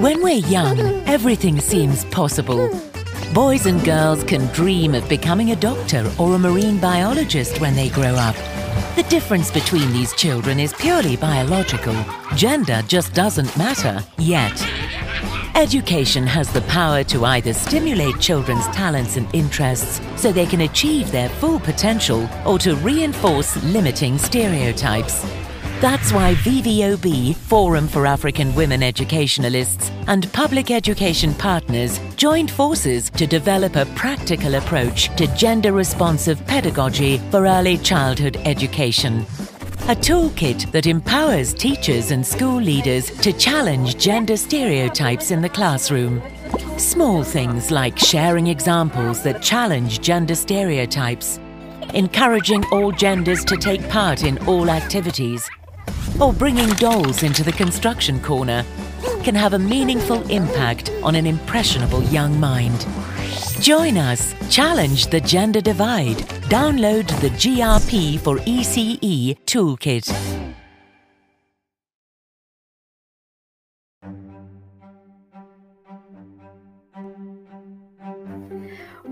When we're young, everything seems possible. Boys and girls can dream of becoming a doctor or a marine biologist when they grow up. The difference between these children is purely biological. Gender just doesn't matter yet. Education has the power to either stimulate children's talents and interests so they can achieve their full potential or to reinforce limiting stereotypes. That's why VVOB, Forum for African Women Educationalists, and public education partners joined forces to develop a practical approach to gender responsive pedagogy for early childhood education. A toolkit that empowers teachers and school leaders to challenge gender stereotypes in the classroom. Small things like sharing examples that challenge gender stereotypes, encouraging all genders to take part in all activities, or bringing dolls into the construction corner can have a meaningful impact on an impressionable young mind. Join us, challenge the gender divide. Download the GRP for ECE toolkit.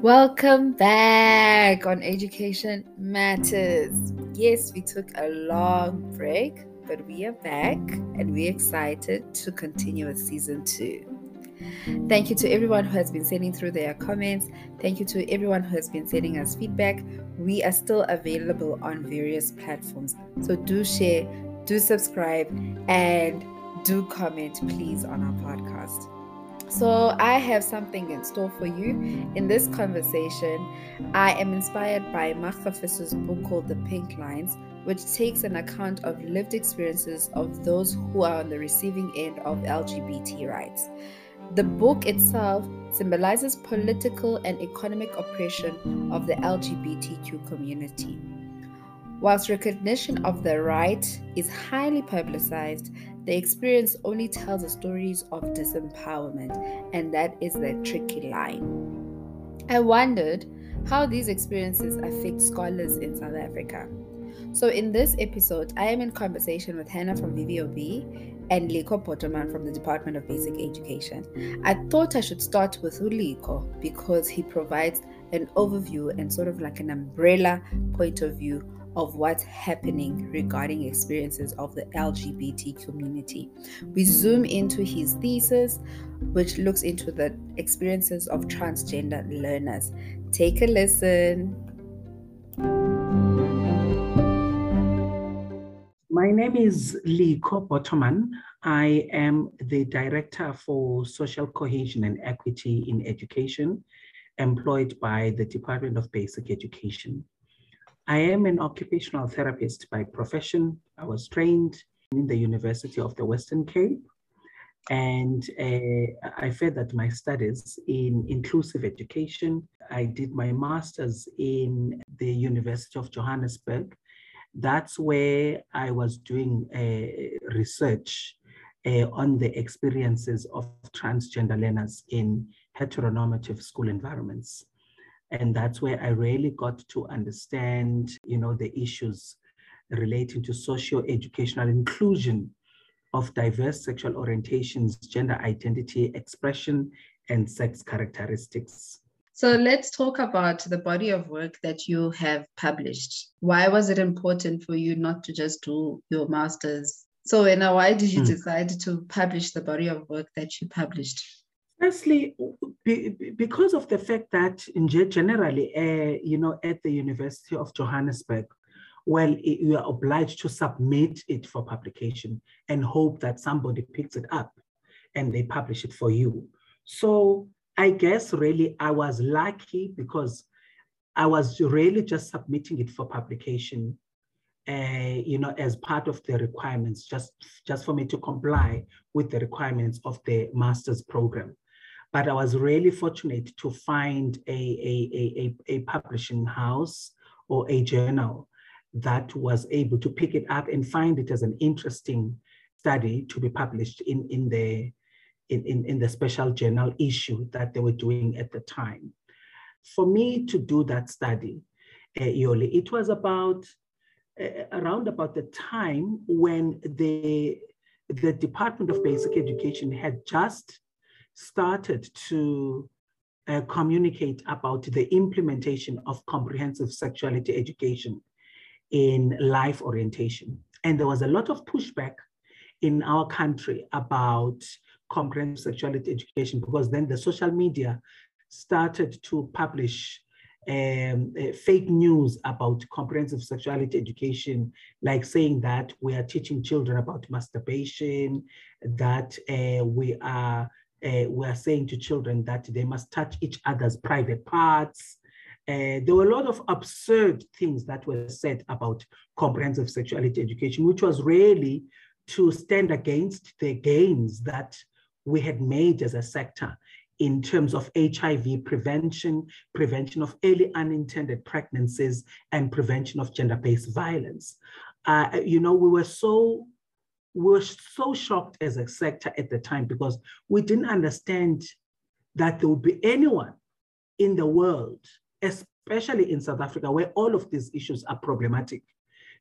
Welcome back on Education Matters. Yes, we took a long break, but we are back and we're excited to continue with season two. Thank you to everyone who has been sending through their comments. Thank you to everyone who has been sending us feedback. We are still available on various platforms. So do share, do subscribe, and do comment, please, on our podcast. So, I have something in store for you. In this conversation, I am inspired by Mark Gevisser's book called The Pink Lines, which takes an account of lived experiences of those who are on the receiving end of LGBT rights. The book itself symbolizes political and economic oppression of the LGBTQ community. Whilst recognition of the right is highly publicized, the experience only tells the stories of disempowerment, and that is the tricky line. I wondered how these experiences affect scholars in South Africa. So, in this episode, I am in conversation with Hannah from VVOB and Liko Bottoman from the Department of Basic Education. I thought I should start with Uliko because he provides an overview and sort of like an umbrella point of view of what's happening regarding experiences of the LGBT community. We zoom into his thesis, which looks into the experiences of transgender learners. Take a listen. My name is Liko Bottoman. I am the Director for Social Cohesion and Equity in Education, employed by the Department of Basic Education. I am an occupational therapist by profession. I was trained in the University of the Western Cape, and uh, I furthered my studies in inclusive education. I did my master's in the University of Johannesburg that's where I was doing uh, research uh, on the experiences of transgender learners in heteronormative school environments. And that's where I really got to understand, you know, the issues relating to socio-educational inclusion of diverse sexual orientations, gender identity, expression, and sex characteristics. So let's talk about the body of work that you have published. Why was it important for you not to just do your master's? So, Anna, why did you mm. decide to publish the body of work that you published? Firstly, because of the fact that in generally, uh, you know, at the University of Johannesburg, well, you are obliged to submit it for publication and hope that somebody picks it up and they publish it for you. So I guess really I was lucky because I was really just submitting it for publication, uh, you know, as part of the requirements, just, just for me to comply with the requirements of the master's program. But I was really fortunate to find a, a, a, a publishing house or a journal that was able to pick it up and find it as an interesting study to be published in, in the in, in, in the special journal issue that they were doing at the time. For me to do that study, uh, Yoli, it was about uh, around about the time when the the Department of Basic Education had just started to uh, communicate about the implementation of comprehensive sexuality education in life orientation. And there was a lot of pushback in our country about comprehensive sexuality education because then the social media started to publish um, uh, fake news about comprehensive sexuality education, like saying that we are teaching children about masturbation, that uh, we are uh, we are saying to children that they must touch each other's private parts. Uh, there were a lot of absurd things that were said about comprehensive sexuality education, which was really to stand against the gains that we had made as a sector in terms of HIV prevention, prevention of early unintended pregnancies, and prevention of gender-based violence. Uh, you know, we were so we were so shocked as a sector at the time because we didn't understand that there would be anyone in the world, especially in South Africa, where all of these issues are problematic.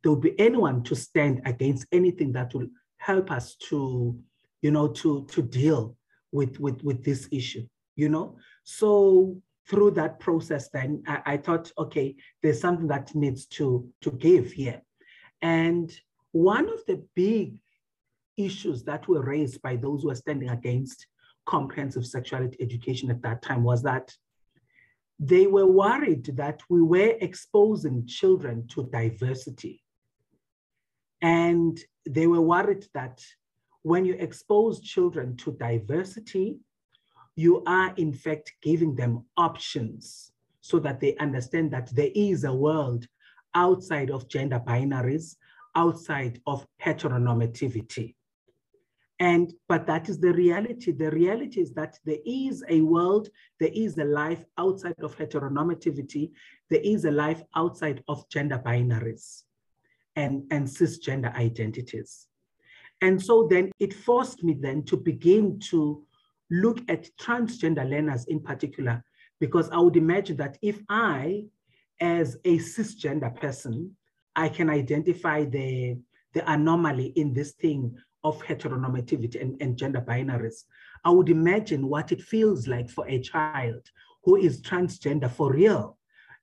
There would be anyone to stand against anything that will help us to, you know, to, to deal with, with, with this issue, you know? So through that process, then I, I thought, okay, there's something that needs to, to give here. And one of the big issues that were raised by those who were standing against comprehensive sexuality education at that time was that they were worried that we were exposing children to diversity. And they were worried that when you expose children to diversity, you are in fact giving them options so that they understand that there is a world outside of gender binaries, outside of heteronormativity. And, but that is the reality. The reality is that there is a world, there is a life outside of heteronormativity, there is a life outside of gender binaries and, and cisgender identities. And so then it forced me then to begin to look at transgender learners in particular, because I would imagine that if I, as a cisgender person, I can identify the, the anomaly in this thing of heteronormativity and, and gender binaries. I would imagine what it feels like for a child who is transgender for real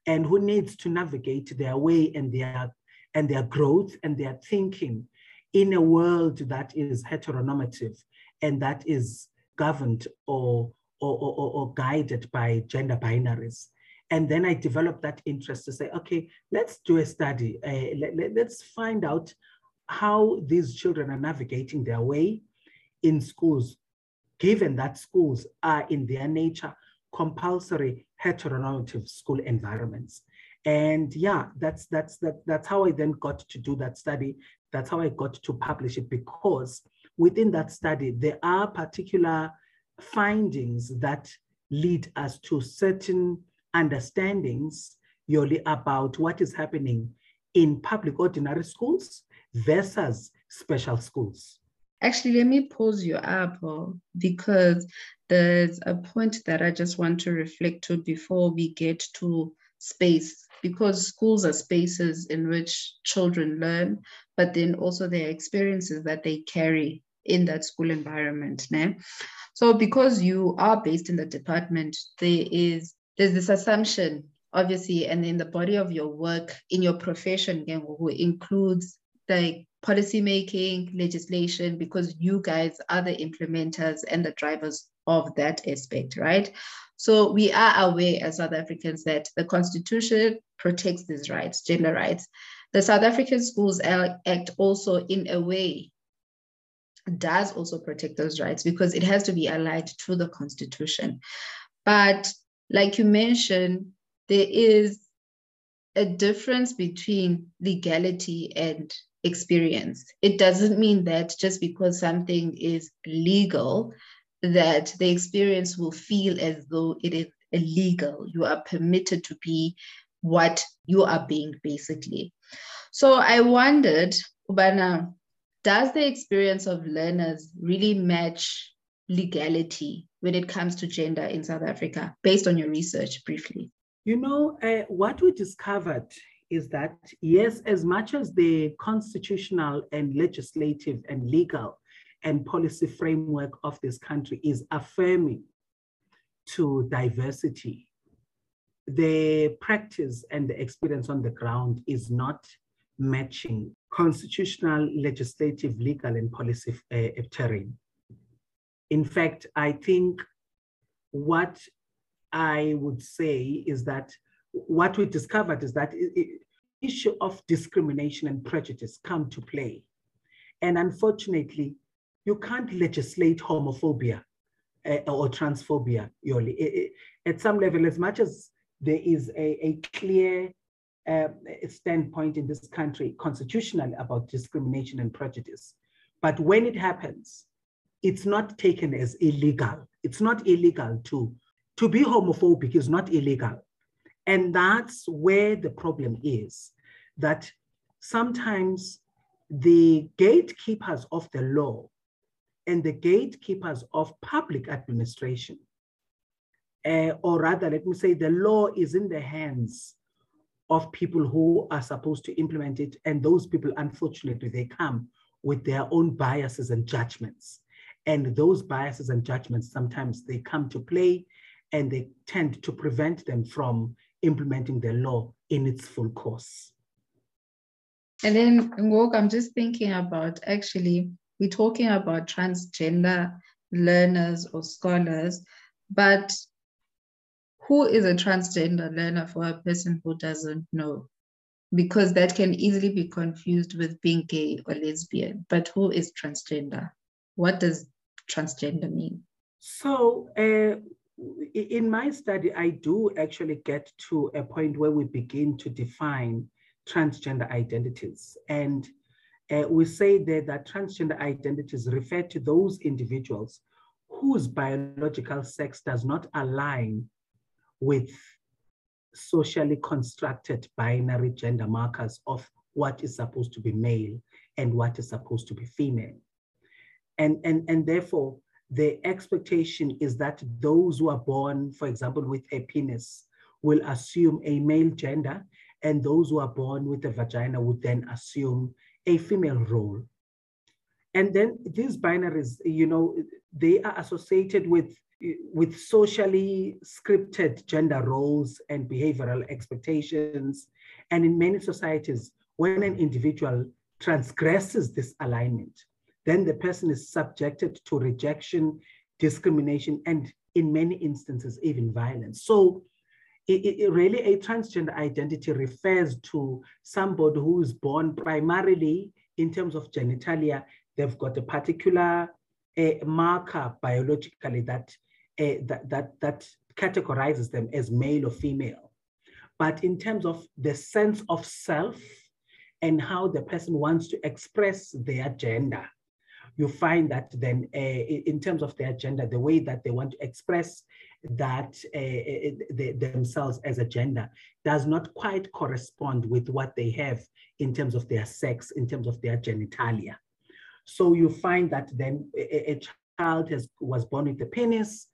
and who needs to navigate their way and their and their growth and their thinking in a world that is heteronormative and that is governed or or, or, or guided by gender binaries. And then I developed that interest to say, okay, let's do a study. Uh, let, let, let's find out how these children are navigating their way in schools, given that schools are in their nature compulsory heteronormative school environments. And yeah, that's that's that that's how I then got to do that study. That's how I got to publish it because within that study, there are particular findings that lead us to certain understandings Yoli about what is happening in public ordinary schools versus special schools? Actually, let me pause you up because there's a point that I just want to reflect to before we get to space because schools are spaces in which children learn, but then also their experiences that they carry in that school environment. Né? So because you are based in the department, there is there's this assumption, obviously, and in the body of your work in your profession, who includes like policy making, legislation, because you guys are the implementers and the drivers of that aspect, right? So we are aware as South Africans that the Constitution protects these rights, gender rights. The South African Schools Act also, in a way, does also protect those rights because it has to be allied to the Constitution. But like you mentioned, there is a difference between legality and experience. It doesn't mean that just because something is legal, that the experience will feel as though it is illegal. You are permitted to be what you are being, basically. So I wondered, Ubana, does the experience of learners really match legality when it comes to gender in South Africa, based on your research briefly? You know, uh, what we discovered is that, yes, as much as the constitutional and legislative and legal and policy framework of this country is affirming to diversity, the practice and the experience on the ground is not matching constitutional, legislative, legal, and policy uh, terrain. In fact, I think what I would say is that what we discovered is that it, issue of discrimination and prejudice come to play. And unfortunately, you can't legislate homophobia uh, or transphobia, Yoli. at some level, as much as there is a, a clear uh, standpoint in this country constitutionally about discrimination and prejudice, but when it happens, it's not taken as illegal. It's not illegal to, to be homophobic is not illegal. And that's where the problem is that sometimes the gatekeepers of the law and the gatekeepers of public administration, uh, or rather, let me say, the law is in the hands of people who are supposed to implement it. And those people, unfortunately, they come with their own biases and judgments. And those biases and judgments, sometimes they come to play and they tend to prevent them from implementing the law in its full course. And then, Ngok, I'm just thinking about actually, we're talking about transgender learners or scholars, but who is a transgender learner for a person who doesn't know? Because that can easily be confused with being gay or lesbian. But who is transgender? What does transgender mean? So, uh, in my study, I do actually get to a point where we begin to define transgender identities. And uh, we say there that transgender identities refer to those individuals whose biological sex does not align with socially constructed binary gender markers of what is supposed to be male and what is supposed to be female. And, and, and therefore, the expectation is that those who are born, for example, with a penis will assume a male gender, and those who are born with a vagina would then assume a female role. And then these binaries, you know, they are associated with, with socially scripted gender roles and behavioral expectations. And in many societies, when an individual transgresses this alignment, then the person is subjected to rejection, discrimination, and in many instances, even violence. So it, it, really a transgender identity refers to somebody who is born primarily in terms of genitalia. They've got a particular uh, marker biologically that, uh, that, that, that categorizes them as male or female. But in terms of the sense of self and how the person wants to express their gender, you find that then uh, in terms of their gender, the way that they want to express that uh, they, themselves as a gender does not quite correspond with what they have in terms of their sex, in terms of their genitalia. So you find that then a, a child has, was born with a penis,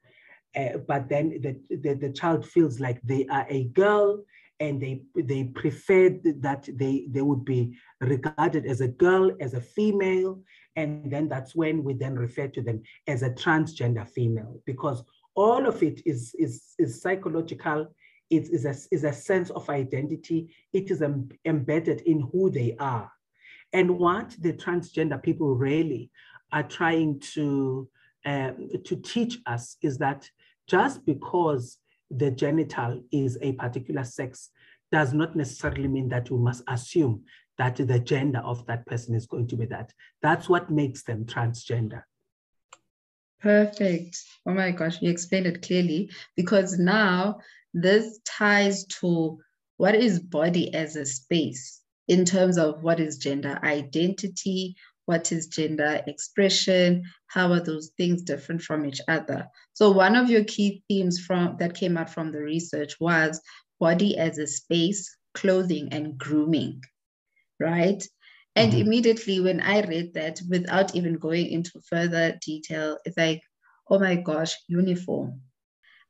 uh, but then the, the, the child feels like they are a girl and they they preferred that they they would be regarded as a girl as a female and then that's when we then refer to them as a transgender female because all of it is is, is psychological. It is a, is a sense of identity. It is em, embedded in who they are. And what the transgender people really are trying to um, to teach us is that just because the genital is a particular sex does not necessarily mean that we must assume that the gender of that person is going to be that. That's what makes them transgender. Perfect. Oh my gosh, you explained it clearly because now this ties to what is body as a space in terms of what is gender identity, what is gender expression, how are those things different from each other. So one of your key themes from that came out from the research was body as a space, clothing and grooming, right? And mm-hmm. immediately when I read that, without even going into further detail, it's like, oh my gosh, uniform.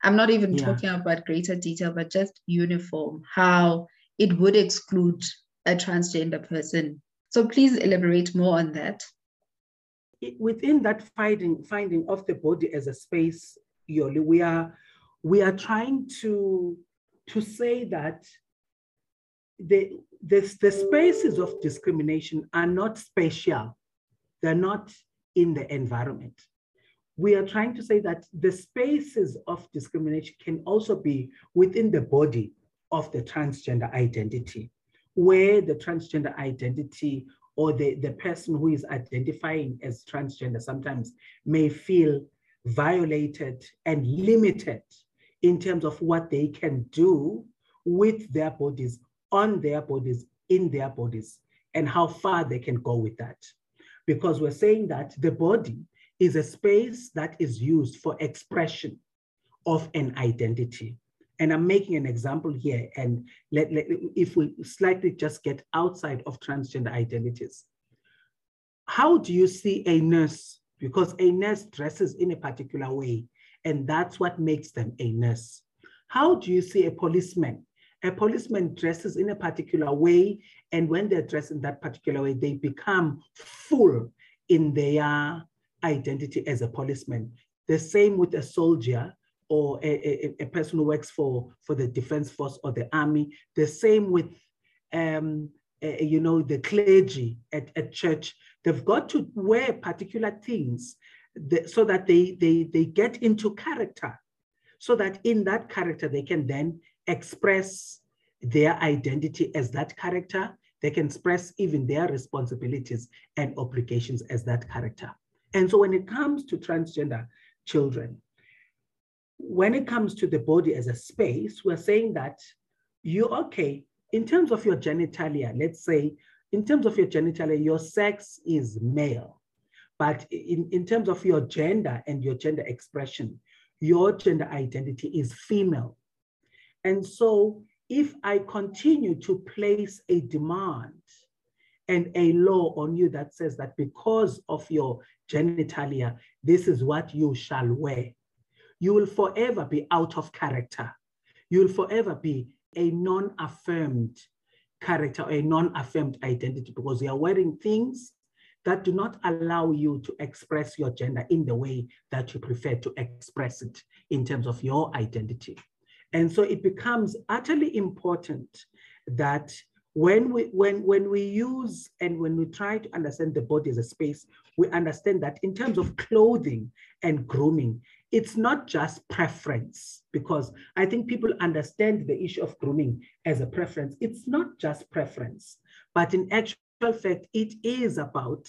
I'm not even yeah. talking about greater detail, but just uniform, how it would exclude a transgender person. So please elaborate more on that. it, within that finding, finding of the body as a space, Yoli, we are, we are trying to, to say that the, the, the spaces of discrimination are not spatial. They're not in the environment. We are trying to say that the spaces of discrimination can also be within the body of the transgender identity, where the transgender identity or the, the person who is identifying as transgender sometimes may feel violated and limited in terms of what they can do with their bodies, on their bodies, in their bodies, and how far they can go with that. Because we're saying that the body is a space that is used for expression of an identity. And I'm making an example here. And let, let, if we slightly just get outside of transgender identities, how do you see a nurse? Because a nurse dresses in a particular way, and that's what makes them a nurse. How do you see a policeman? A policeman dresses in a particular way, and when they're dressed in that particular way, they become full in their identity as a policeman. The same with a soldier or a, a, a, person who works for, for the defense force or the army. The same with, um, uh, you know, the clergy at, at church. They've got to wear particular things that, so that they, they, they get into character, so that in that character they can then express their identity as that character. They can express even their responsibilities and obligations as that character. And so when it comes to transgender children, when it comes to the body as a space, we're saying that you're okay in terms of your genitalia. Let's say, in terms of your genitalia, your sex is male. But in, in terms of your gender and your gender expression, your gender identity is female. And so, if I continue to place a demand and a law on you that says that because of your genitalia, this is what you shall wear, you will forever be out of character. You will forever be a non affirmed character, a non affirmed identity because you are wearing things that do not allow you to express your gender in the way that you prefer to express it in terms of your identity. And so it becomes utterly important that when we when when we use and when we try to understand the body as a space we understand that in terms of clothing and grooming it's not just preference because i think people understand the issue of grooming as a preference. It's not just preference but in actual fact it is about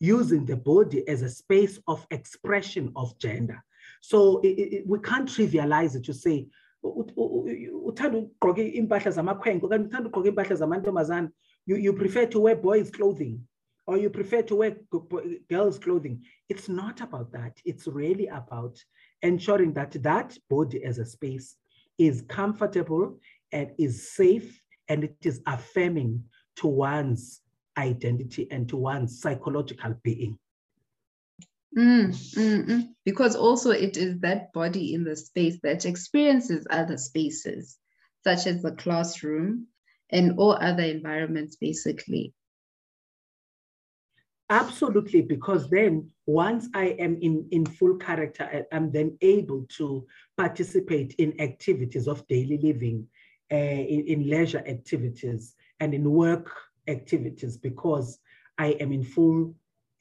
using the body as a space of expression of gender. So it, it, we can't trivialize it to say uthanda ukugqoka impahla zamakhwenkwe okanye uthanda ukugqoka impahla zamantombazana you prefer to wear boys clothing or you prefer to wear girls clothing. It's not about that. It's really about ensuring that that body as a space is comfortable and is safe and it is affirming to one's identity and to one's psychological being Mm, mm, mm. Because also it is that body in the space that experiences other spaces, such as the classroom and all other environments, basically. Absolutely, because then once I am in, in full character, I'm then able to participate in activities of daily living, uh, in, in leisure activities, and in work activities because I am in full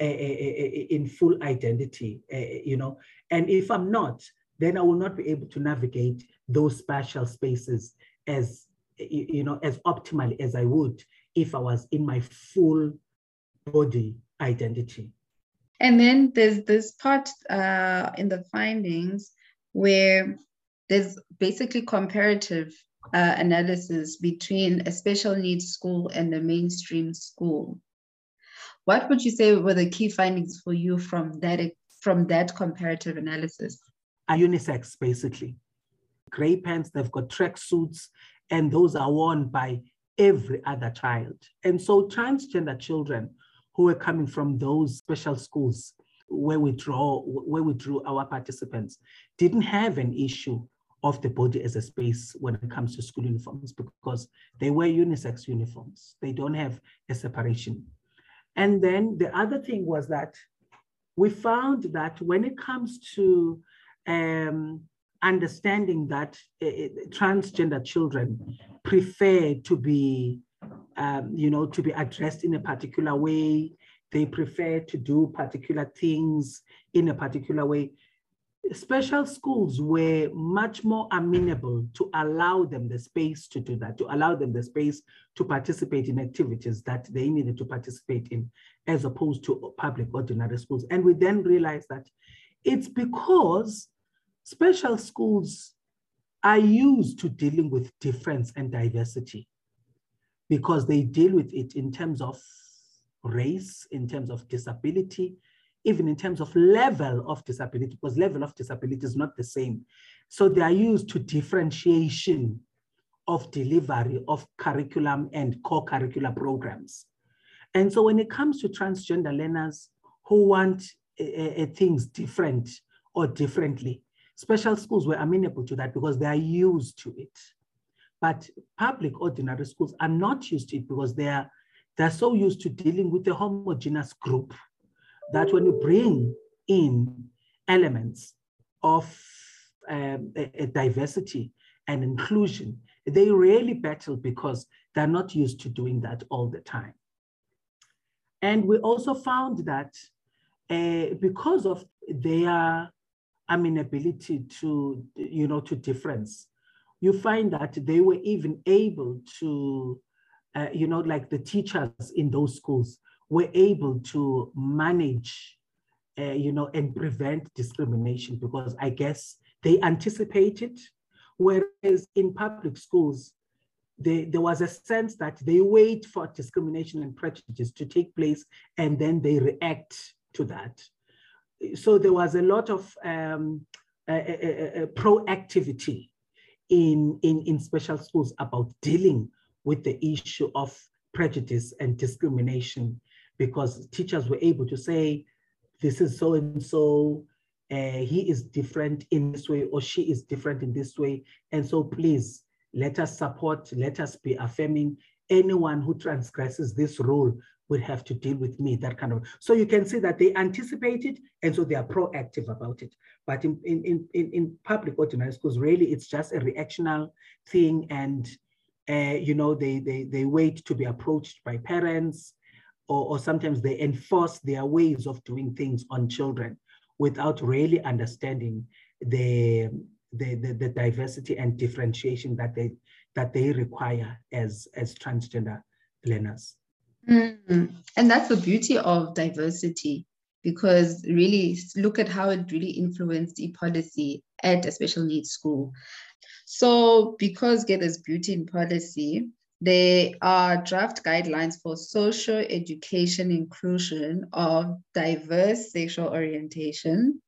in full identity, you know. And if I'm not, then I will not be able to navigate those spatial spaces as you know as optimally as I would if I was in my full body identity. And then there's this part uh, in the findings where there's basically comparative uh, analysis between a special needs school and a mainstream school. What would you say were the key findings for you from that from that comparative analysis? A unisex, basically. Gray pants, they've got track suits, and those are worn by every other child. And so transgender children who were coming from those special schools where we draw where we drew our participants didn't have an issue of the body as a space when it comes to school uniforms because they wear unisex uniforms. They don't have a separation. And then the other thing was that we found that when it comes to um, understanding that uh, transgender children prefer to be, um, you know, to be addressed in a particular way. They prefer to do particular things in a particular way. Special schools were much more amenable to allow them the space to do that, to allow them the space to participate in activities that they needed to participate in, as opposed to public ordinary schools. And we then realized that it's because Special schools are used to dealing with difference and diversity because they deal with it in terms of race, in terms of disability, even in terms of level of disability, because level of disability is not the same. So they are used to differentiation of delivery of curriculum and co-curricular programs. And so when it comes to transgender learners who want uh, things different or differently, Special schools were amenable to that because they are used to it. But public ordinary schools are not used to it because they are, they're so used to dealing with a homogeneous group that when you bring in elements of um, a, a diversity and inclusion, they really battle because they're not used to doing that all the time. And we also found that uh, because of their amenability to, you know, to difference. You find that they were even able to, uh, you know, like the teachers in those schools were able to manage, uh, you know, and prevent discrimination because I guess they anticipated. Whereas in public schools, they, there was a sense that they wait for discrimination and prejudice to take place and then they react to that so there was a lot of um, proactivity in, in, in special schools about dealing with the issue of prejudice and discrimination because teachers were able to say, this is so and so, he is different in this way or she is different in this way. And so please let us support, let us be affirming anyone who transgresses this rule would have to deal with me, that kind of. So you can see that they anticipate it, and so they are proactive about it. But in, in, in, in public ordinary schools, really it's just a reactional thing and uh, you know, they, they, they wait to be approached by parents or, or sometimes they enforce their ways of doing things on children without really understanding the, the, the, the diversity and differentiation that they, that they require as, as transgender learners. Mm. And that's the beauty of diversity, because really look at how it really influenced the policy at a special needs school. So because get this beauty in policy, there are draft guidelines for social education inclusion of diverse sexual orientation,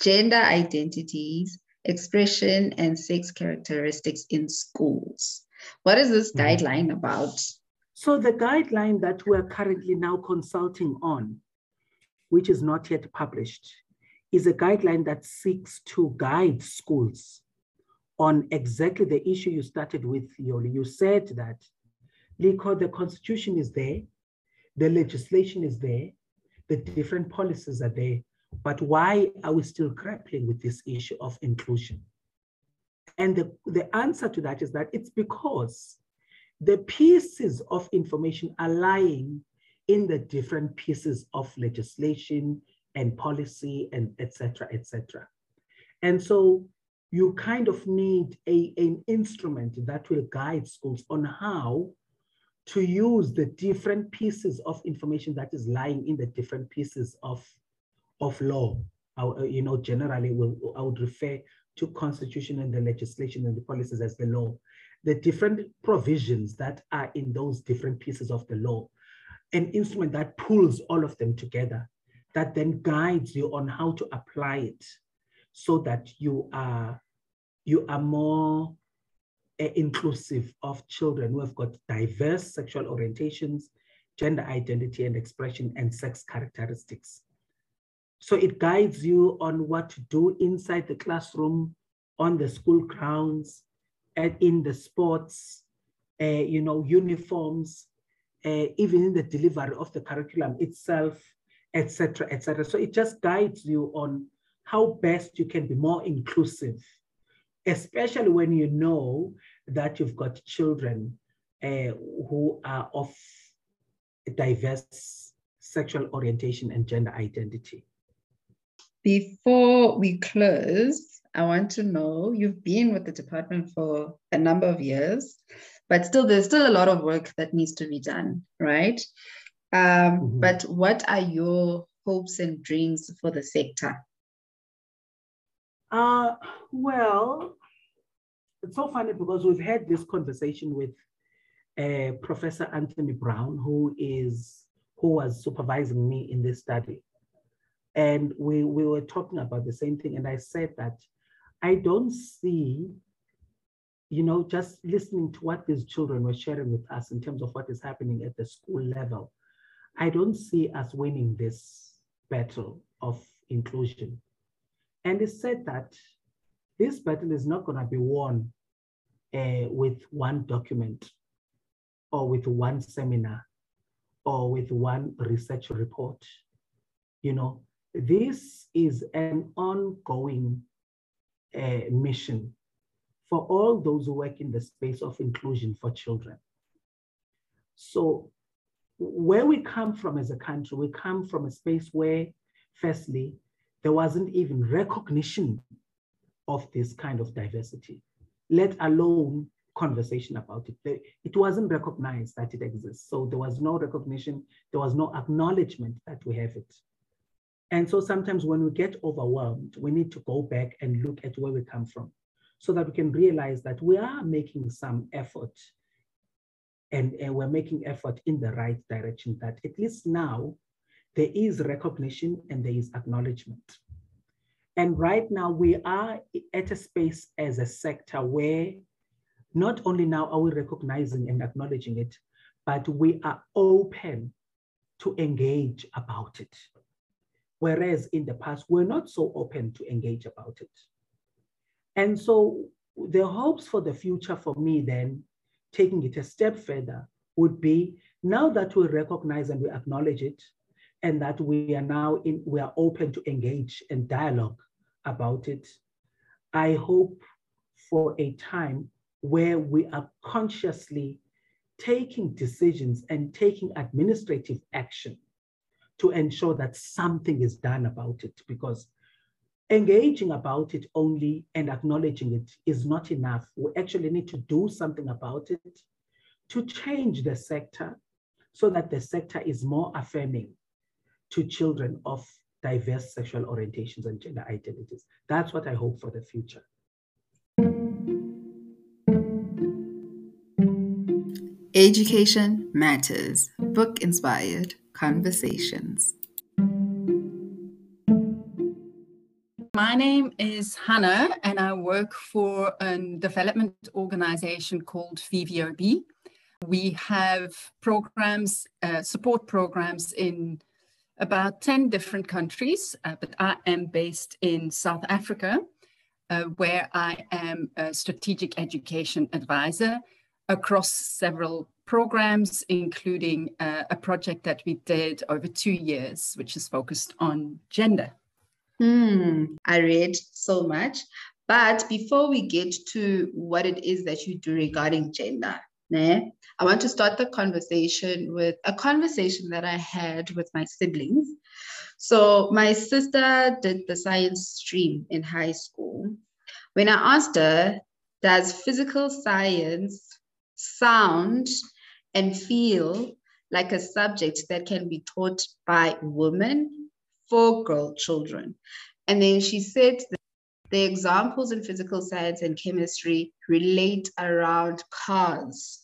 gender identities, expression, and sex characteristics in schools. What is this mm-hmm. guideline about? So the guideline that we're currently now consulting on, which is not yet published, is a guideline that seeks to guide schools on exactly the issue you started with, Yoli. You said that, Liko, the constitution is there, the legislation is there, the different policies are there, but why are we still grappling with this issue of inclusion? And the, the answer to that is that it's because the pieces of information are lying in the different pieces of legislation and policy and etc etc and so you kind of need a, an instrument that will guide schools on how to use the different pieces of information that is lying in the different pieces of, of law. I, uh, you know, generally, will I would refer to constitution and the legislation and the policies as the law. The different provisions that are in those different pieces of the law, an instrument that pulls all of them together, that then guides you on how to apply it so that you are, you are more uh, inclusive of children who have got diverse sexual orientations, gender identity and expression, and sex characteristics. So it guides you on what to do inside the classroom, on the school grounds, and in the sports, uh, you know, uniforms, uh, even in the delivery of the curriculum itself, etc., etc. So it just guides you on how best you can be more inclusive, especially when you know that you've got children uh, who are of diverse sexual orientation and gender identity. Before we close, I want to know you've been with the department for a number of years, but still, there's still a lot of work that needs to be done, right? Um, mm-hmm. But what are your hopes and dreams for the sector? Uh, well, it's so funny because we've had this conversation with uh, Professor Anthony Brown, who is who was supervising me in this study. And we, we were talking about the same thing. And I said that I don't see, you know, just listening to what these children were sharing with us in terms of what is happening at the school level, I don't see us winning this battle of inclusion. And it said that this battle is not going to be won uh, with one document or with one seminar or with one research report. You know, this is an ongoing uh, mission for all those who work in the space of inclusion for children. So where we come from as a country, we come from a space where, firstly, there wasn't even recognition of this kind of diversity, let alone conversation about it. It wasn't recognized that it exists. So there was no recognition, there was no acknowledgement that we have it. And so sometimes when we get overwhelmed, we need to go back and look at where we come from so that we can realize that we are making some effort and, and we're making effort in the right direction that at least now there is recognition and there is acknowledgement. And right now we are at a space as a sector where not only now are we recognizing and acknowledging it, but we are open to engage about it. Whereas in the past, we're not so open to engage about it. And so the hopes for the future for me then, taking it a step further, would be now that we recognize and we acknowledge it, and that we are now in, we are open to engage and dialogue about it. I hope for a time where we are consciously taking decisions and taking administrative action to ensure that something is done about it because engaging about it only and acknowledging it is not enough. We actually need to do something about it to change the sector so that the sector is more affirming to children of diverse sexual orientations and gender identities. That's what I hope for the future. Education Matters, book inspired conversations. My name is Hannah, and I work for a development organization called VVOB. We have programs, uh, support programs in about 10 different countries, uh, but I am based in South Africa, uh, where I am a strategic education advisor across several programs, including uh, a project that we did over two years, which is focused on gender. Hmm, I read so much. But before we get to what it is that you do regarding gender, né, I want to start the conversation with a conversation that I had with my siblings. So, my sister did the science stream in high school. When I asked her, does physical science sound and feel like a subject that can be taught by women for girl children. And then she said the examples in physical science and chemistry relate around cars.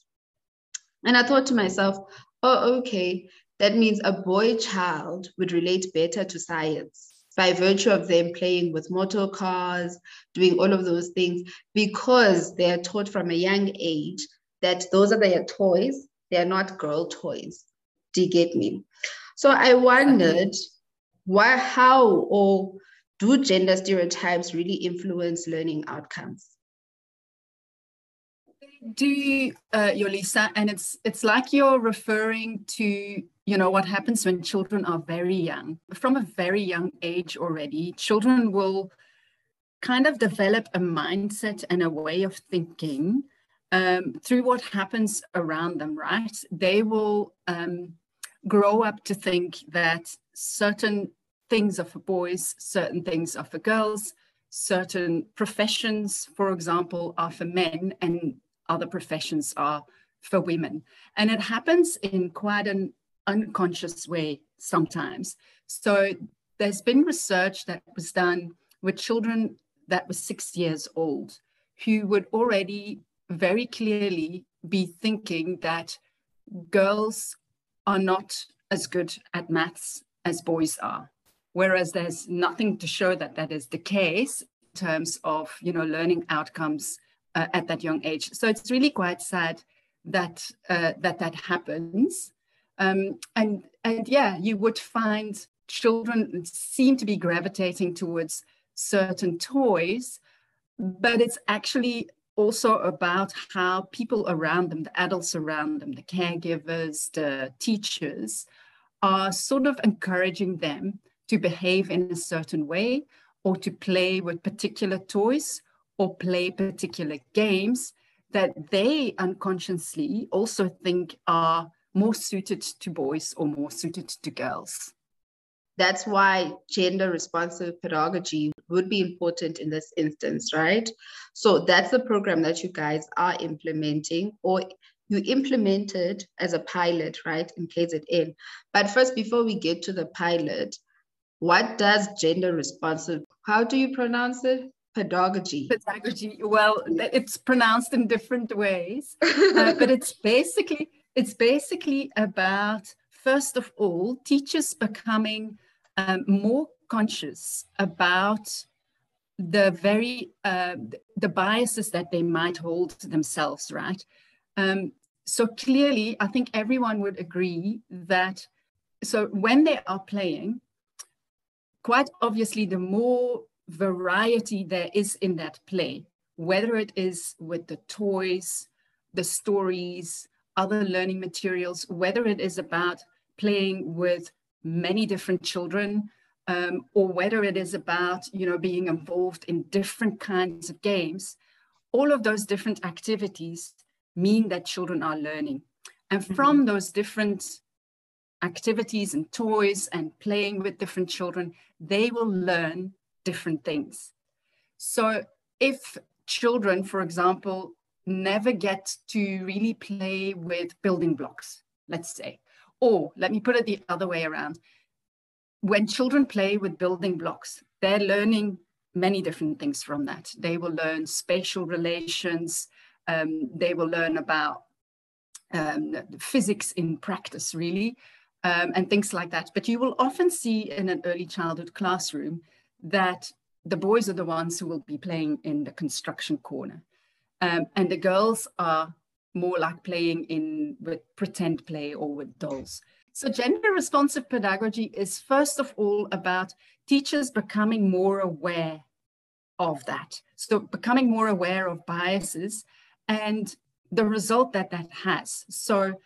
And I thought to myself, oh, okay, that means a boy child would relate better to science by virtue of them playing with motor cars, doing all of those things, because they are taught from a young age that those are their toys, they're not girl toys. Do you get me? So I wondered why, how, or do gender stereotypes really influence learning outcomes? Do uh, Yolisa, and it's it's like you're referring to you know what happens when children are very young from a very young age already children will kind of develop a mindset and a way of thinking um, through what happens around them right they will um, grow up to think that certain things are for boys certain things are for girls. Certain professions for example are for men and other professions are for women. And it happens in quite an unconscious way sometimes. So there's been research that was done with children that were six years old who would already very clearly be thinking that girls are not as good at maths as boys are whereas there's nothing to show that that is the case in terms of you know learning outcomes uh, at that young age. So it's really quite sad that uh, that that happens. Um, and, and yeah, you would find children seem to be gravitating towards certain toys, but it's actually also about how people around them, the adults around them, the caregivers, the teachers, are sort of encouraging them to behave in a certain way or to play with particular toys or play particular games that they unconsciously also think are more suited to boys or more suited to girls. That's why gender responsive pedagogy would be important in this instance, right? So that's the program that you guys are implementing or you implemented as a pilot, right, in KZN. But first, before we get to the pilot, what does gender responsive, how do you pronounce it? Pedagogy. Pedagogy. Well, it's pronounced in different ways, uh, but it's basically it's basically about, first of all, teachers becoming um, more conscious about the very uh, the biases that they might hold themselves right um, so clearly i think everyone would agree that so when they are playing quite obviously the more variety there is in that play whether it is with the toys the stories other learning materials, whether it is about playing with many different children um, or whether it is about you know being involved in different kinds of games all of those different activities mean that children are learning and mm-hmm. from mm-hmm. those different activities and toys and playing with different children they will learn different things so if children for example never get to really play with building blocks, let's say. Or let me put it the other way around. When children play with building blocks, they're learning many different things from that. They will learn spatial relations, um, they will learn about um, physics in practice, really, um, and things like that. But you will often see in an early childhood classroom that the boys are the ones who will be playing in the construction corner. Um, and the girls are more like playing in with pretend play or with dolls. So gender responsive pedagogy is first of all about teachers becoming more aware of that. So becoming more aware of biases and the result that that has. So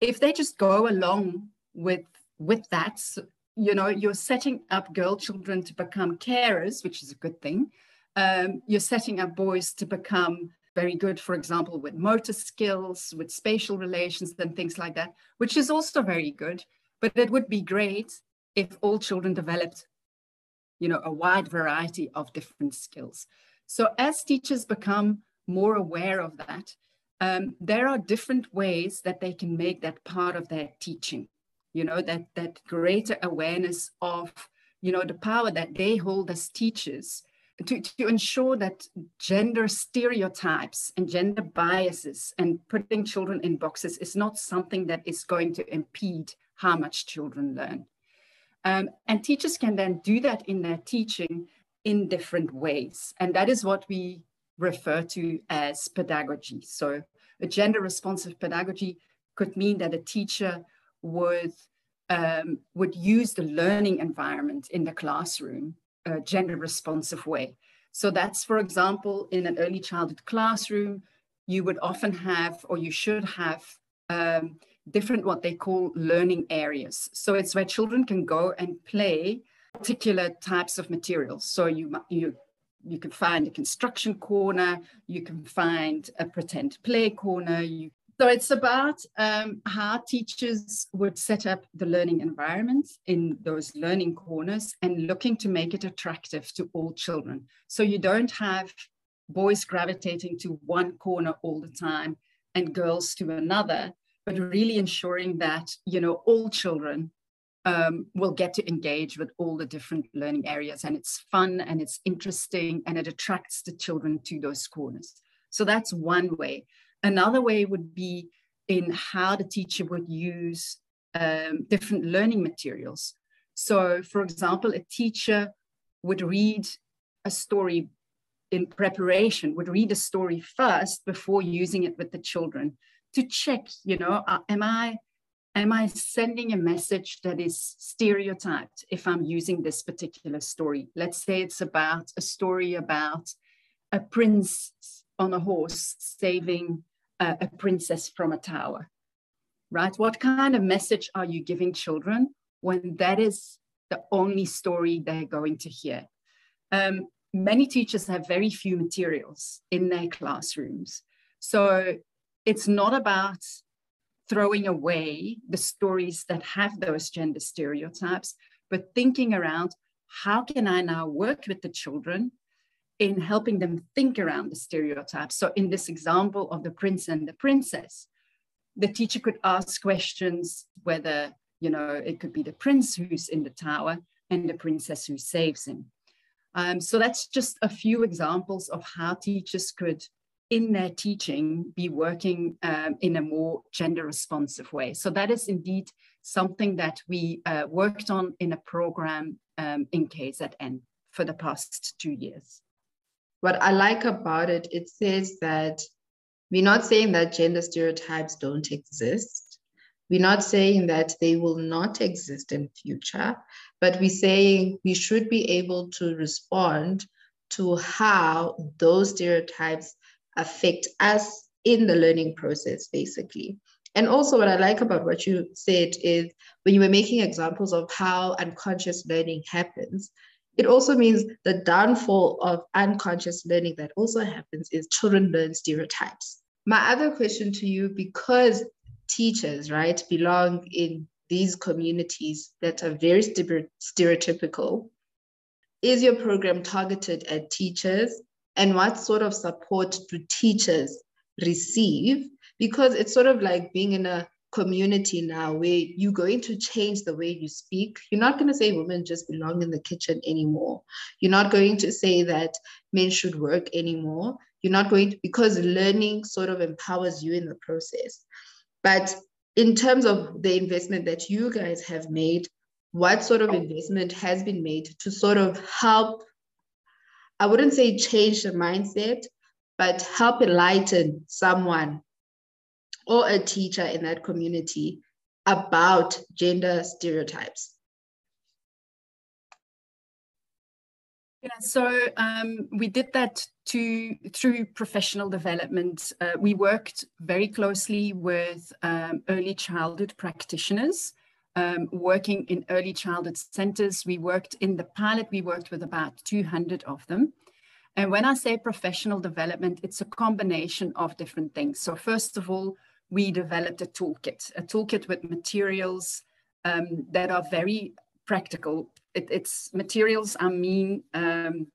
if they just go along with with that, you know, you're setting up girl children to become carers, which is a good thing. Um, you're setting up boys to become very good, for example, with motor skills, with spatial relations and things like that, which is also very good. But it would be great if all children developed, you know, a wide variety of different skills. So as teachers become more aware of that, um, there are different ways that they can make that part of their teaching, you know, that, that greater awareness of, you know, the power that they hold as teachers to, to ensure that gender stereotypes and gender biases and putting children in boxes is not something that is going to impede how much children learn. Um, and teachers can then do that in their teaching in different ways. And that is what we refer to as pedagogy. So a gender responsive pedagogy could mean that a teacher would um, would use the learning environment in the classroom a gender responsive way. So that's, for example, in an early childhood classroom, you would often have, or you should have, um, different what they call learning areas. So it's where children can go and play particular types of materials. So you you you can find a construction corner, you can find a pretend play corner. You, so it's about um, how teachers would set up the learning environments in those learning corners and looking to make it attractive to all children. So you don't have boys gravitating to one corner all the time and girls to another, but really ensuring that you know all children um, will get to engage with all the different learning areas and it's fun and it's interesting and it attracts the children to those corners. So that's one way. Another way would be in how the teacher would use um, different learning materials. So, for example, a teacher would read a story in preparation, would read a story first before using it with the children to check, you know, uh, am I am I sending a message that is stereotyped if I'm using this particular story? Let's say it's about a story about a prince on a horse saving a, princess from a tower, right? What kind of message are you giving children when that is the only story they're going to hear? Um, many teachers have very few materials in their classrooms. So it's not about throwing away the stories that have those gender stereotypes, but thinking around how can I now work with the children in helping them think around the stereotypes. So in this example of the prince and the princess, the teacher could ask questions whether, you know, it could be the prince who's in the tower and the princess who saves him. Um, so that's just a few examples of how teachers could in their teaching be working um, in a more gender responsive way. So that is indeed something that we uh, worked on in a program um, in KZN for the past two years. What I like about it, it says that we're not saying that gender stereotypes don't exist. We're not saying that they will not exist in future, but we're saying we should be able to respond to how those stereotypes affect us in the learning process, basically. And also, what I like about what you said is when you were making examples of how unconscious learning happens, it also means the downfall of unconscious learning that also happens is children learn stereotypes. My other question to you, because teachers, right, belong in these communities that are very stereotypical, is your program targeted at teachers and what sort of support do teachers receive because it's sort of like being in a community now where you're going to change the way you speak. You're not going to say women just belong in the kitchen anymore. You're not going to say that men should work anymore. You're not going to, because learning sort of empowers you in the process. But in terms of the investment that you guys have made, what sort of investment has been made to sort of help I wouldn't say change the mindset, but help enlighten someone or a teacher in that community about gender stereotypes? Yeah, so um, we did that to, through professional development. Uh, we worked very closely with um, early childhood practitioners um, working in early childhood centers. We worked in the pilot, we worked with about 200 of them. And when I say professional development, it's a combination of different things. So, first of all, we developed a toolkit, a toolkit with materials um, that are very practical. It, it's materials, I mean, um,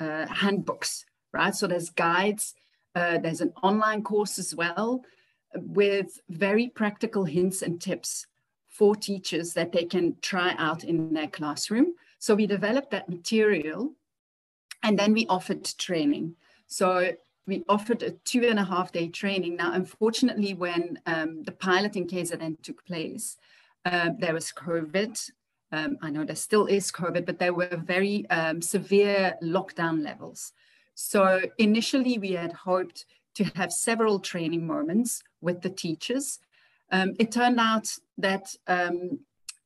uh, handbooks, right? So, there's guides, uh, there's an online course as well with very practical hints and tips for teachers that they can try out in their classroom. So we developed that material and then we offered training. So we offered a two and a half day training. Now, unfortunately, when um, the pilot in KZN took place, uh, there was COVID. Um, I know there still is COVID, but there were very um, severe lockdown levels. So initially, we had hoped to have several training moments with the teachers um, it turned out that um,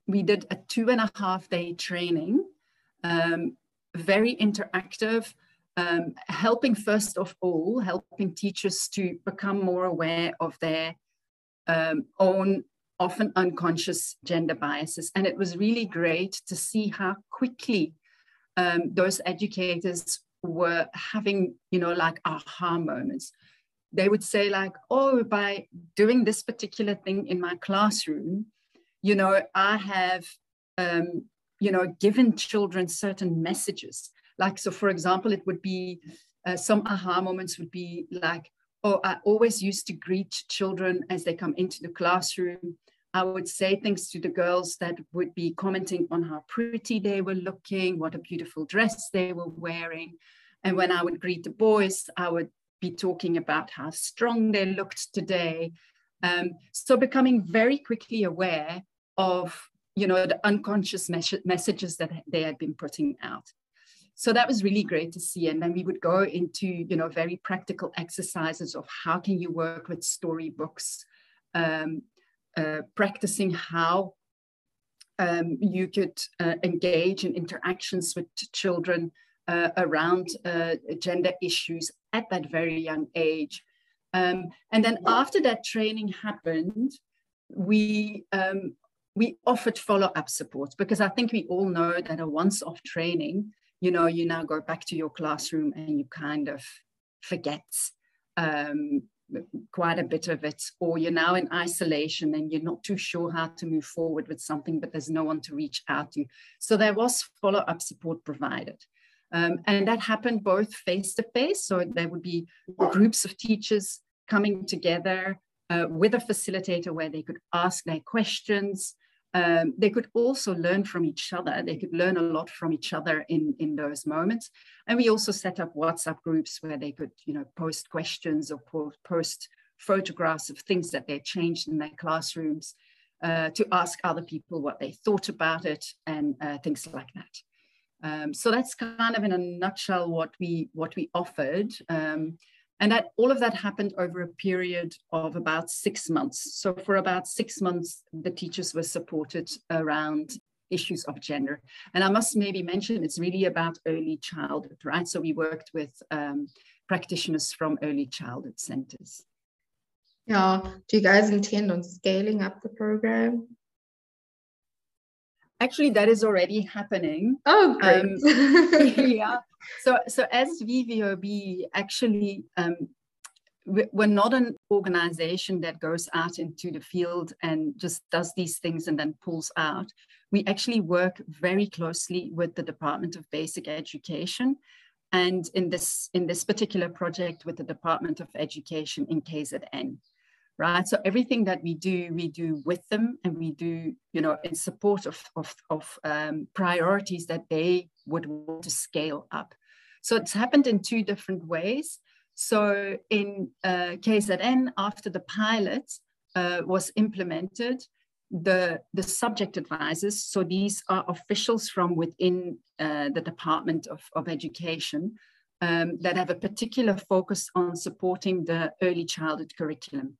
we did a two and a half day training, um, very interactive, um, helping first of all, helping teachers to become more aware of their um, own often unconscious gender biases. And it was really great to see how quickly um, those educators were having, you know, like aha moments. They would say, like, oh, by doing this particular thing in my classroom, you know, I have, um, you know, given children certain messages. Like, so for example, it would be uh, some aha moments would be like, oh, I always used to greet children as they come into the classroom. I would say things to the girls that would be commenting on how pretty they were looking, what a beautiful dress they were wearing. And when I would greet the boys, I would be talking about how strong they looked today. Um, so becoming very quickly aware of, you know, the unconscious mes- messages that they had been putting out. So that was really great to see. And then we would go into, you know, very practical exercises of how can you work with storybooks, um, uh, practicing how um, you could uh, engage in interactions with children uh, around uh, gender issues at that very young age. Um, and then after that training happened, we um, we offered follow-up support because I think we all know that a once-off training, you know, you now go back to your classroom and you kind of forget um, quite a bit of it, or you're now in isolation and you're not too sure how to move forward with something, but there's no one to reach out to. So there was follow-up support provided. Um, and that happened both face to face. So there would be groups of teachers coming together uh, with a facilitator where they could ask their questions. Um, they could also learn from each other. They could learn a lot from each other in, in those moments. And we also set up WhatsApp groups where they could, you know, post questions or post photographs of things that they changed in their classrooms uh, to ask other people what they thought about it and uh, things like that. Um, so that's kind of in a nutshell what we what we offered. Um, and that all of that happened over a period of about six months. So for about six months, the teachers were supported around issues of gender. And I must maybe mention it's really about early childhood, right? So we worked with um, practitioners from early childhood centers. Yeah. Do you guys intend on scaling up the program? Actually that is already happening. Oh great. Um, yeah. So so as vvob actually um, we're not an organization that goes out into the field and just does these things and then pulls out. We actually work very closely with the department of basic education and in this in this particular project with the department of education in kzn right? So everything that we do, we do with them and we do, you know, in support of, of, of um, priorities that they would want to scale up. So it's happened in two different ways. So in uh, KZN, after the pilot uh, was implemented, the, the subject advisors, so these are officials from within uh, the Department of, of Education um, that have a particular focus on supporting the early childhood curriculum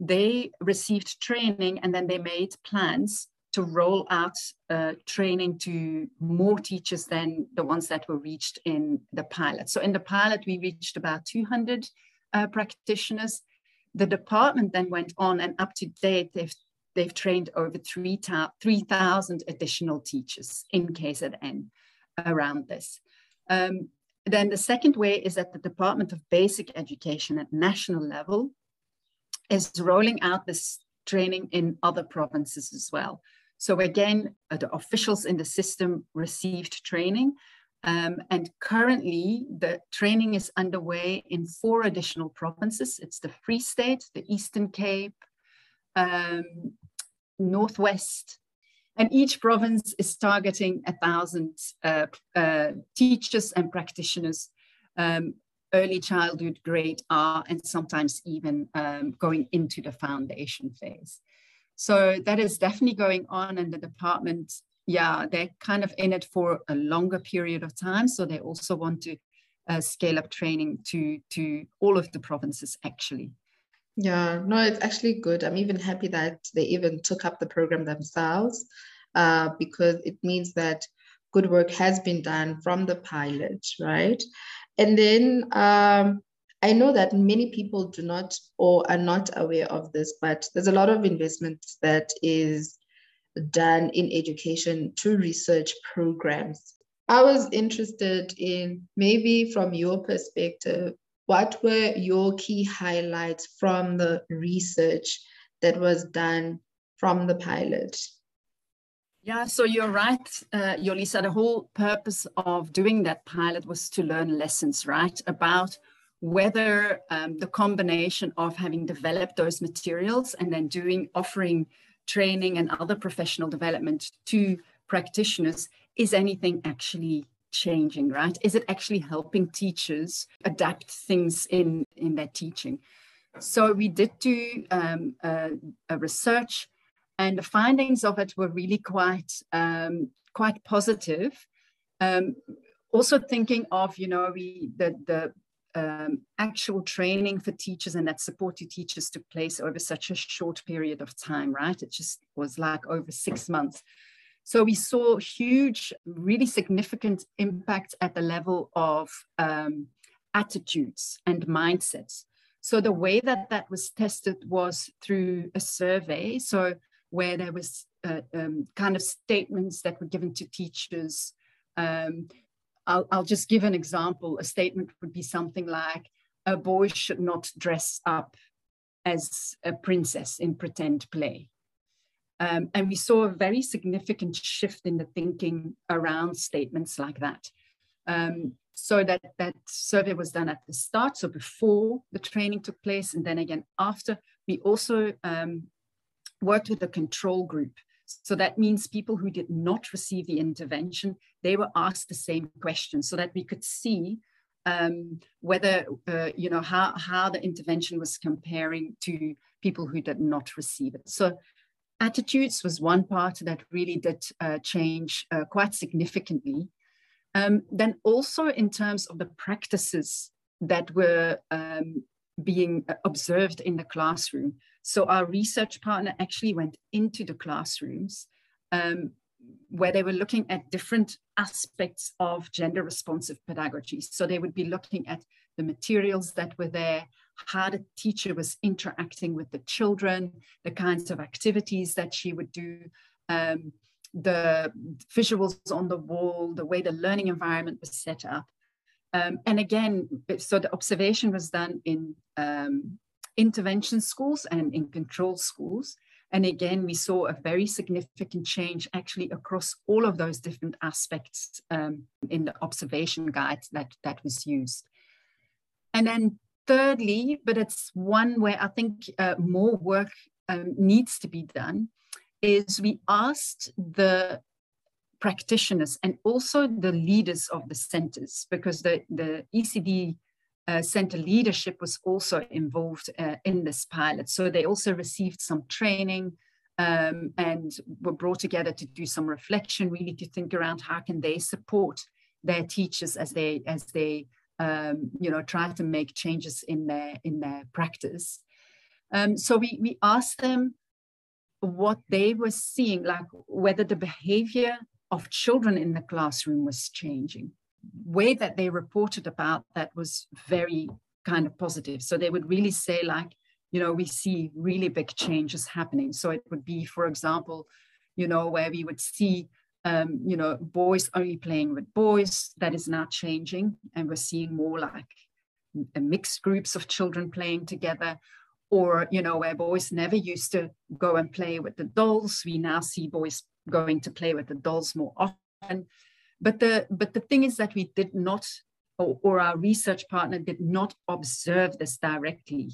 they received training and then they made plans to roll out uh, training to more teachers than the ones that were reached in the pilot. So in the pilot, we reached about 200 uh, practitioners. The department then went on and up to date, they've, they've trained over 3,000 additional teachers in KZN around this. Um, then the second way is that the Department of Basic Education at national level is rolling out this training in other provinces as well. So again, uh, the officials in the system received training. Um, and currently, the training is underway in four additional provinces. It's the Free State, the Eastern Cape, um, Northwest, and each province is targeting a thousand uh, uh, teachers and practitioners um, early childhood grade R and sometimes even um, going into the foundation phase. So that is definitely going on in the department. Yeah, they're kind of in it for a longer period of time. So they also want to uh, scale up training to, to all of the provinces actually. Yeah, no, it's actually good. I'm even happy that they even took up the program themselves uh, because it means that good work has been done from the pilot, right? And then um, I know that many people do not or are not aware of this, but there's a lot of investment that is done in education to research programs. I was interested in maybe from your perspective, what were your key highlights from the research that was done from the pilot? Yeah, so you're right, uh, Yolisa. The whole purpose of doing that pilot was to learn lessons, right, about whether um, the combination of having developed those materials and then doing offering training and other professional development to practitioners is anything actually changing right is it actually helping teachers adapt things in in their teaching so we did do um, a, a, research and the findings of it were really quite um, quite positive um, also thinking of you know we the the um, actual training for teachers and that support to teachers took place over such a short period of time, right? It just was like over six months. So we saw huge, really significant impact at the level of um, attitudes and mindsets. So the way that that was tested was through a survey. So where there was uh, um, kind of statements that were given to teachers um, I'll, I'll just give an example. A statement would be something like, a boy should not dress up as a princess in pretend play. Um, and we saw a very significant shift in the thinking around statements like that. Um, so that, that survey was done at the start, so before the training took place, and then again after. We also um, worked with a control group so that means people who did not receive the intervention, they were asked the same question so that we could see um, whether, uh, you know, how, how the intervention was comparing to people who did not receive it. So attitudes was one part that really did uh, change uh, quite significantly. Um, then also in terms of the practices that were um, being observed in the classroom. So our research partner actually went into the classrooms um, where they were looking at different aspects of gender responsive pedagogy. So they would be looking at the materials that were there, how the teacher was interacting with the children, the kinds of activities that she would do, um, the visuals on the wall, the way the learning environment was set up. Um, and again, so the observation was done in um, intervention schools and in control schools. And again, we saw a very significant change actually across all of those different aspects um, in the observation guide that, that was used. And then thirdly, but it's one where I think uh, more work um, needs to be done, is we asked the practitioners and also the leaders of the centers, because the, the ECD uh, center leadership was also involved uh, in this pilot. So they also received some training um, and were brought together to do some reflection, really to think around how can they support their teachers as they as they um, you know try to make changes in their in their practice. Um, so we we asked them what they were seeing, like whether the behavior of children in the classroom was changing. Way that they reported about that was very kind of positive. So they would really say, like, you know, we see really big changes happening. So it would be, for example, you know, where we would see, um, you know, boys only playing with boys, that is now changing. And we're seeing more like mixed groups of children playing together. Or, you know, where boys never used to go and play with the dolls, we now see boys going to play with the dolls more often. But the but the thing is that we did not, or, or our research partner did not observe this directly.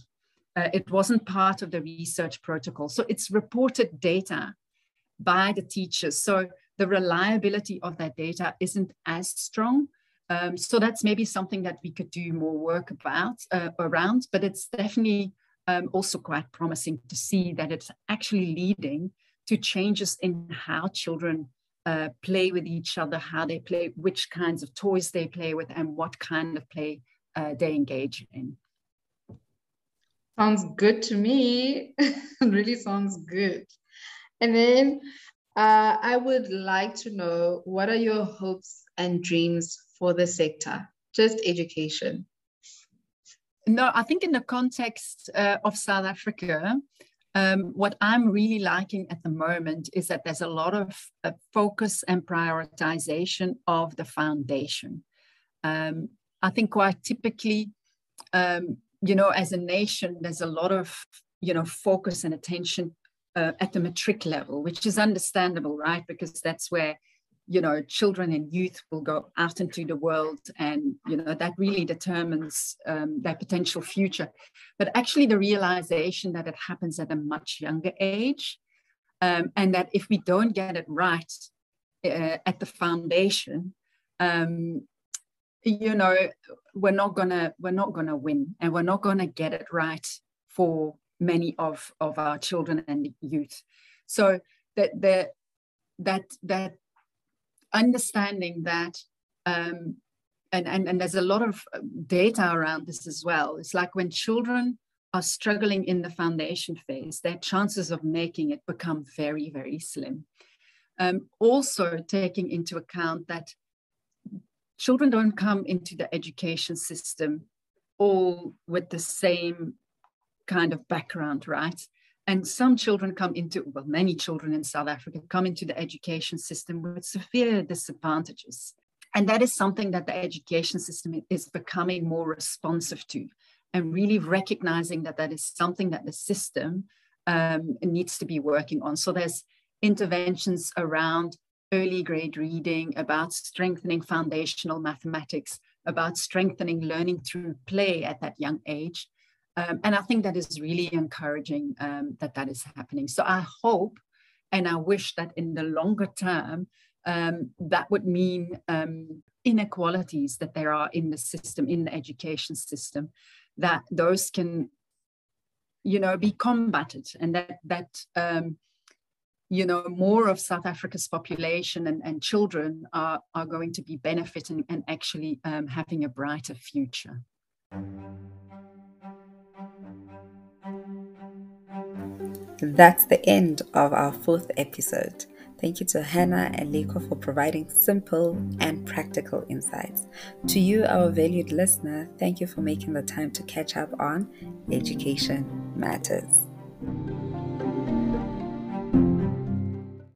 Uh, it wasn't part of the research protocol. So it's reported data by the teachers. So the reliability of that data isn't as strong. Um, so that's maybe something that we could do more work about uh, around, but it's definitely um, also quite promising to see that it's actually leading to changes in how children uh, play with each other, how they play, which kinds of toys they play with, and what kind of play uh, they engage in. Sounds good to me. really sounds good. And then uh, I would like to know what are your hopes and dreams for the sector, just education? no, I think in the context uh, of South Africa, um, what I'm really liking at the moment is that there's a lot of uh, focus and prioritization of the foundation. Um, I think quite typically, um, you know, as a nation, there's a lot of, you know, focus and attention uh, at the matric level, which is understandable, right? Because that's where you know children and youth will go out into the world and you know that really determines um, their potential future. But actually the realization that it happens at a much younger age um, and that if we don't get it right uh, at the foundation um, you know we're not gonna we're not gonna win and we're not gonna get it right for many of of our children and youth. So that the that that understanding that um, and, and, and there's a lot of data around this as well. It's like when children are struggling in the foundation phase, their chances of making it become very, very slim. Um, also taking into account that children don't come into the education system all with the same kind of background, right? And some children come into, well, many children in South Africa come into the education system with severe disadvantages. And that is something that the education system is becoming more responsive to and really recognizing that that is something that the system um, needs to be working on. So there's interventions around early grade reading, about strengthening foundational mathematics, about strengthening learning through play at that young age. Um, and I think that is really encouraging um, that that is happening. So I hope and I wish that in the longer term, um, that would mean um, inequalities that there are in the system, in the education system, that those can, you know, be combated and that, that um, you know, more of South Africa's population and, and children are, are going to be benefiting and actually um, having a brighter future. That's the end of our fourth episode. Thank you to Hannah and Liko for providing simple and practical insights. To you, our valued listener, thank you for making the time to catch up on Education Matters.